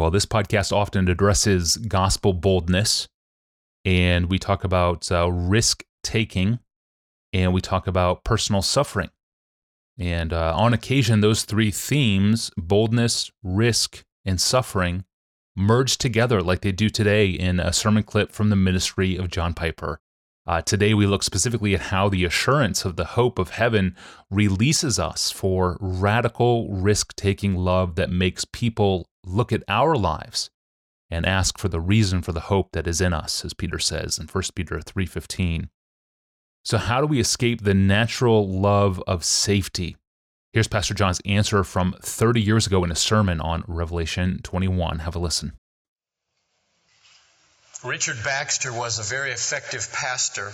Well, this podcast often addresses gospel boldness, and we talk about uh, risk taking, and we talk about personal suffering. And uh, on occasion, those three themes boldness, risk, and suffering merge together like they do today in a sermon clip from the ministry of John Piper. Uh, today, we look specifically at how the assurance of the hope of heaven releases us for radical risk taking love that makes people look at our lives and ask for the reason for the hope that is in us, as Peter says in 1 Peter 3:15. So how do we escape the natural love of safety? Here's Pastor John's answer from 30 years ago in a sermon on Revelation 21. Have a listen. Richard Baxter was a very effective pastor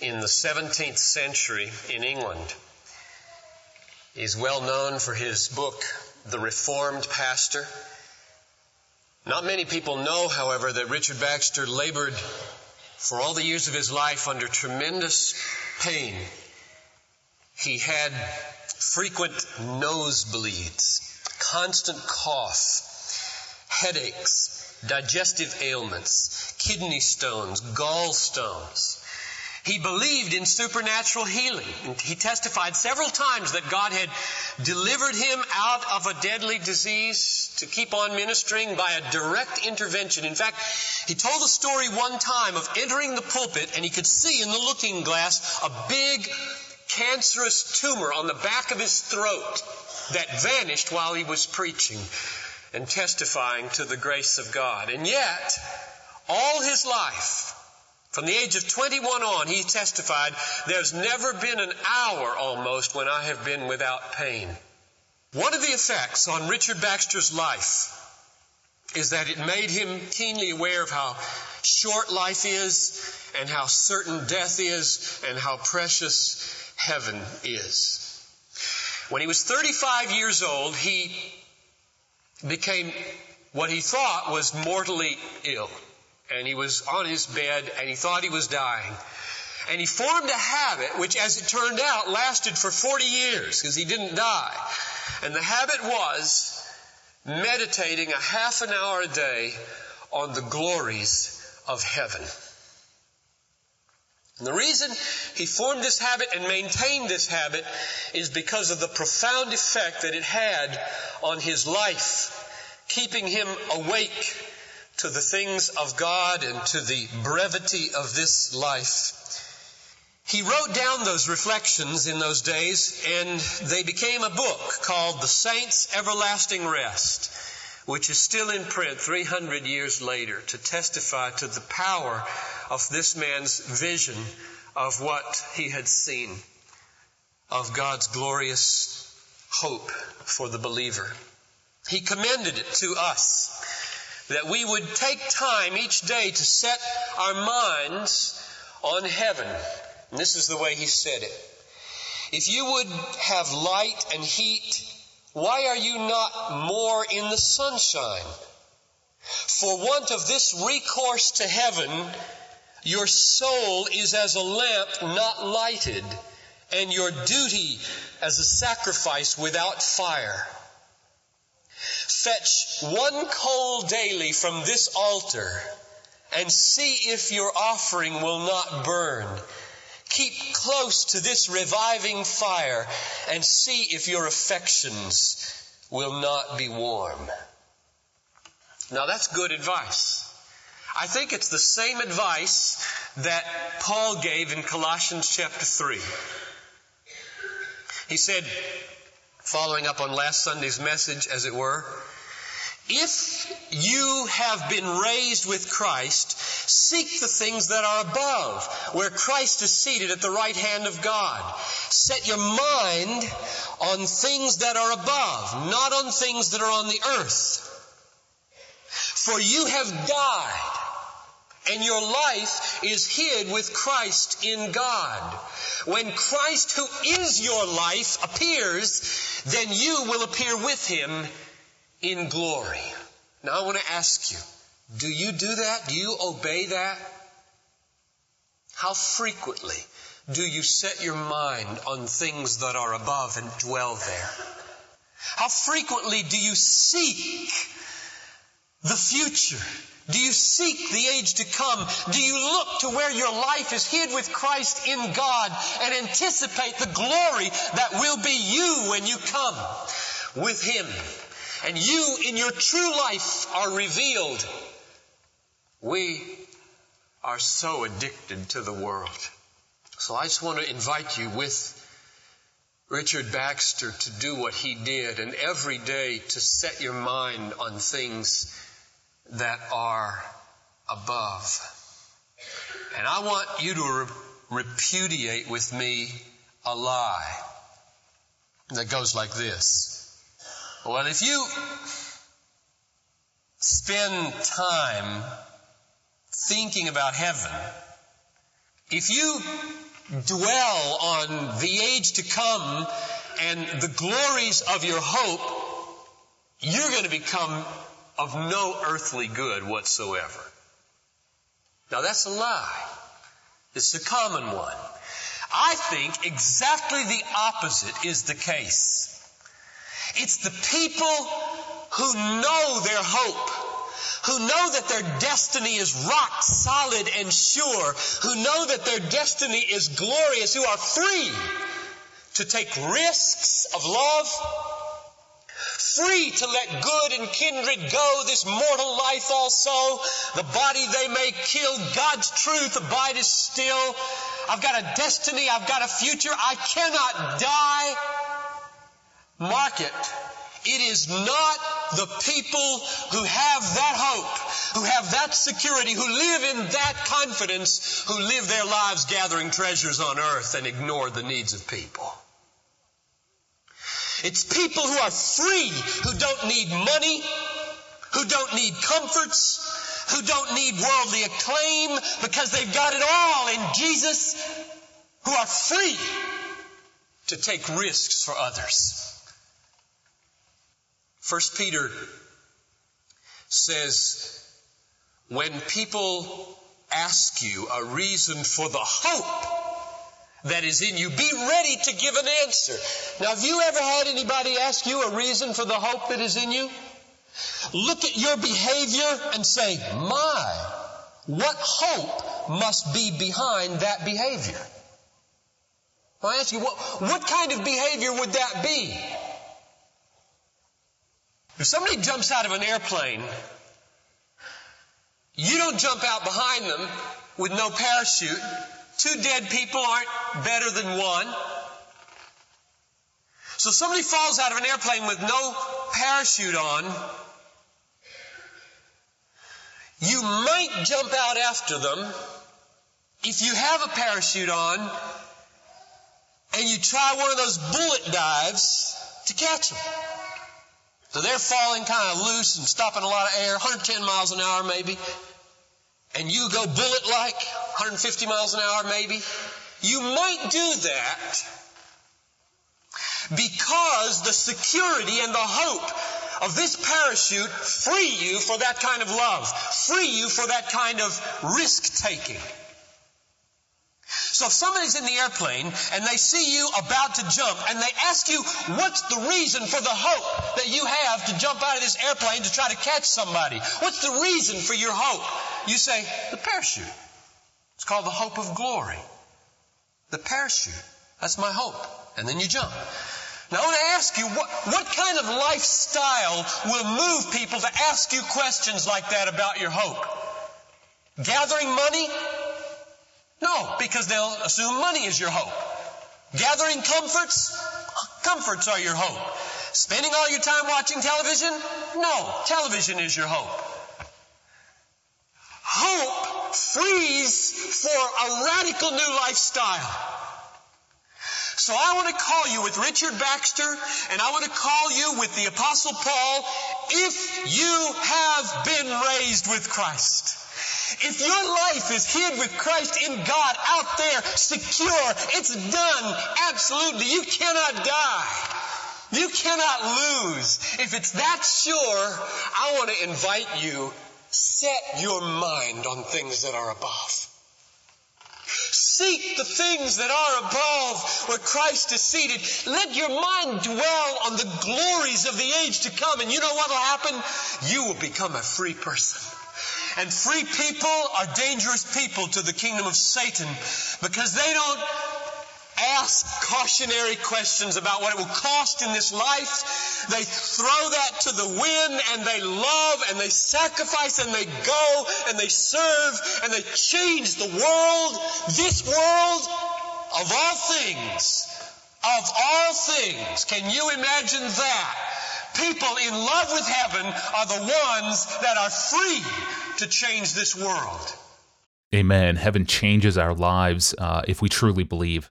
in the 17th century in England. He's well known for his book, The Reformed Pastor. Not many people know, however, that Richard Baxter labored for all the years of his life under tremendous pain. He had frequent nosebleeds, constant cough, headaches, digestive ailments, kidney stones, gallstones. He believed in supernatural healing. And he testified several times that God had delivered him out of a deadly disease to keep on ministering by a direct intervention. In fact, he told the story one time of entering the pulpit and he could see in the looking glass a big cancerous tumor on the back of his throat that vanished while he was preaching and testifying to the grace of God. And yet, all his life, from the age of 21 on, he testified, there's never been an hour almost when I have been without pain. One of the effects on Richard Baxter's life is that it made him keenly aware of how short life is and how certain death is and how precious heaven is. When he was 35 years old, he became what he thought was mortally ill. And he was on his bed and he thought he was dying. And he formed a habit which, as it turned out, lasted for 40 years because he didn't die. And the habit was meditating a half an hour a day on the glories of heaven. And the reason he formed this habit and maintained this habit is because of the profound effect that it had on his life, keeping him awake to the things of God and to the brevity of this life. He wrote down those reflections in those days, and they became a book called The Saints' Everlasting Rest, which is still in print 300 years later to testify to the power of this man's vision of what he had seen, of God's glorious hope for the believer. He commended it to us that we would take time each day to set our minds on heaven. And this is the way he said it. If you would have light and heat, why are you not more in the sunshine? For want of this recourse to heaven, your soul is as a lamp not lighted, and your duty as a sacrifice without fire. Fetch one coal daily from this altar, and see if your offering will not burn. Keep close to this reviving fire, and see if your affections will not be warm. Now that's good advice. I think it's the same advice that Paul gave in Colossians chapter 3. He said, following up on last Sunday's message, as it were, if you have been raised with Christ, seek the things that are above, where Christ is seated at the right hand of God. Set your mind on things that are above, not on things that are on the earth. For you have died and your life is hid with Christ in God. When Christ, who is your life, appears, then you will appear with him in glory. Now I want to ask you, do you do that? Do you obey that? How frequently do you set your mind on things that are above and dwell there? How frequently do you seek the future? Do you seek the age to come? Do you look to where your life is hid with Christ in God and anticipate the glory that will be you when you come with Him? And you in your true life are revealed. We are so addicted to the world. So I just want to invite you with Richard Baxter to do what he did and every day to set your mind on things that are above. And I want you to re- repudiate with me a lie that goes like this. Well, if you spend time thinking about heaven, if you dwell on the age to come and the glories of your hope, you're going to become of no earthly good whatsoever. Now that's a lie. It's a common one. I think exactly the opposite is the case. It's the people who know their hope, who know that their destiny is rock solid and sure, who know that their destiny is glorious, who are free to take risks of love, free to let good and kindred go, this mortal life also. The body they may kill, God's truth abideth still. I've got a destiny, I've got a future, I cannot die. Mark it. It is not the people who have that hope, who have that security, who live in that confidence, who live their lives gathering treasures on earth and ignore the needs of people. It's people who are free, who don't need money, who don't need comforts, who don't need worldly acclaim because they've got it all in Jesus, who are free to take risks for others. First Peter says, when people ask you a reason for the hope that is in you. Be ready to give an answer. Now, have you ever had anybody ask you a reason for the hope that is in you? Look at your behavior and say, My, what hope must be behind that behavior? I ask you, what, what kind of behavior would that be? If somebody jumps out of an airplane, you don't jump out behind them with no parachute. Two dead people aren't better than one. So somebody falls out of an airplane with no parachute on. You might jump out after them if you have a parachute on and you try one of those bullet dives to catch them. So they're falling kind of loose and stopping a lot of air, 110 miles an hour maybe and you go bullet like 150 miles an hour maybe, you might do that because the security and the hope of this parachute free you for that kind of love, free you for that kind of risk taking. So if somebody's in the airplane and they see you about to jump and they ask you, what's the reason for the hope that you have to jump out of this airplane to try to catch somebody? What's the reason for your hope? You say, the parachute. It's called the hope of glory. The parachute. That's my hope. And then you jump. Now I want to ask you, what, what kind of lifestyle will move people to ask you questions like that about your hope? Gathering money? No, because they'll assume money is your hope. Gathering comforts? Comforts are your hope. Spending all your time watching television? No, television is your hope. Hope frees for a radical new lifestyle. So I want to call you with Richard Baxter and I want to call you with the Apostle Paul if you have been raised with Christ. If your life is hid with Christ in God out there, secure, it's done, absolutely. You cannot die. You cannot lose. If it's that sure, I want to invite you, set your mind on things that are above. Seek the things that are above where Christ is seated. Let your mind dwell on the glories of the age to come. And you know what will happen? You will become a free person. And free people are dangerous people to the kingdom of Satan because they don't ask cautionary questions about what it will cost in this life. They throw that to the wind and they love and they sacrifice and they go and they serve and they change the world, this world, of all things. Of all things. Can you imagine that? People in love with heaven are the ones that are free to change this world. Amen. Heaven changes our lives uh, if we truly believe.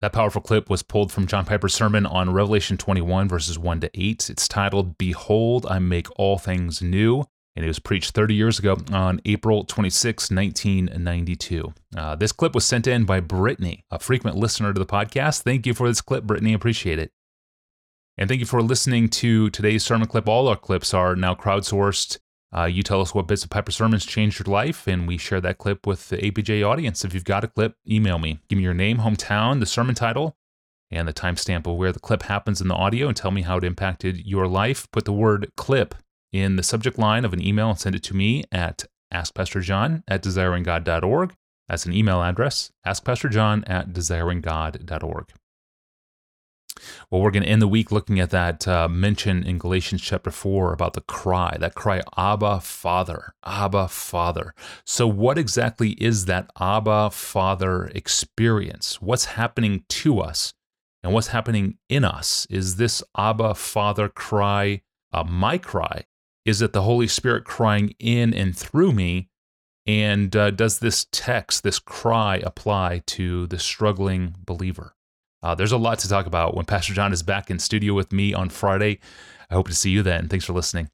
That powerful clip was pulled from John Piper's sermon on Revelation 21, verses 1 to 8. It's titled, Behold, I Make All Things New, and it was preached 30 years ago on April 26, 1992. Uh, this clip was sent in by Brittany, a frequent listener to the podcast. Thank you for this clip, Brittany. Appreciate it. And thank you for listening to today's sermon clip. All our clips are now crowdsourced uh, you tell us what bits of Piper sermons changed your life, and we share that clip with the APJ audience. If you've got a clip, email me. Give me your name, hometown, the sermon title, and the timestamp of where the clip happens in the audio, and tell me how it impacted your life. Put the word clip in the subject line of an email and send it to me at askpastorjohn at desiringgod.org. That's an email address, askpastorjohn at desiringgod.org. Well, we're going to end the week looking at that uh, mention in Galatians chapter 4 about the cry, that cry, Abba, Father, Abba, Father. So, what exactly is that Abba, Father experience? What's happening to us and what's happening in us? Is this Abba, Father cry uh, my cry? Is it the Holy Spirit crying in and through me? And uh, does this text, this cry, apply to the struggling believer? Uh, there's a lot to talk about when Pastor John is back in studio with me on Friday. I hope to see you then. Thanks for listening.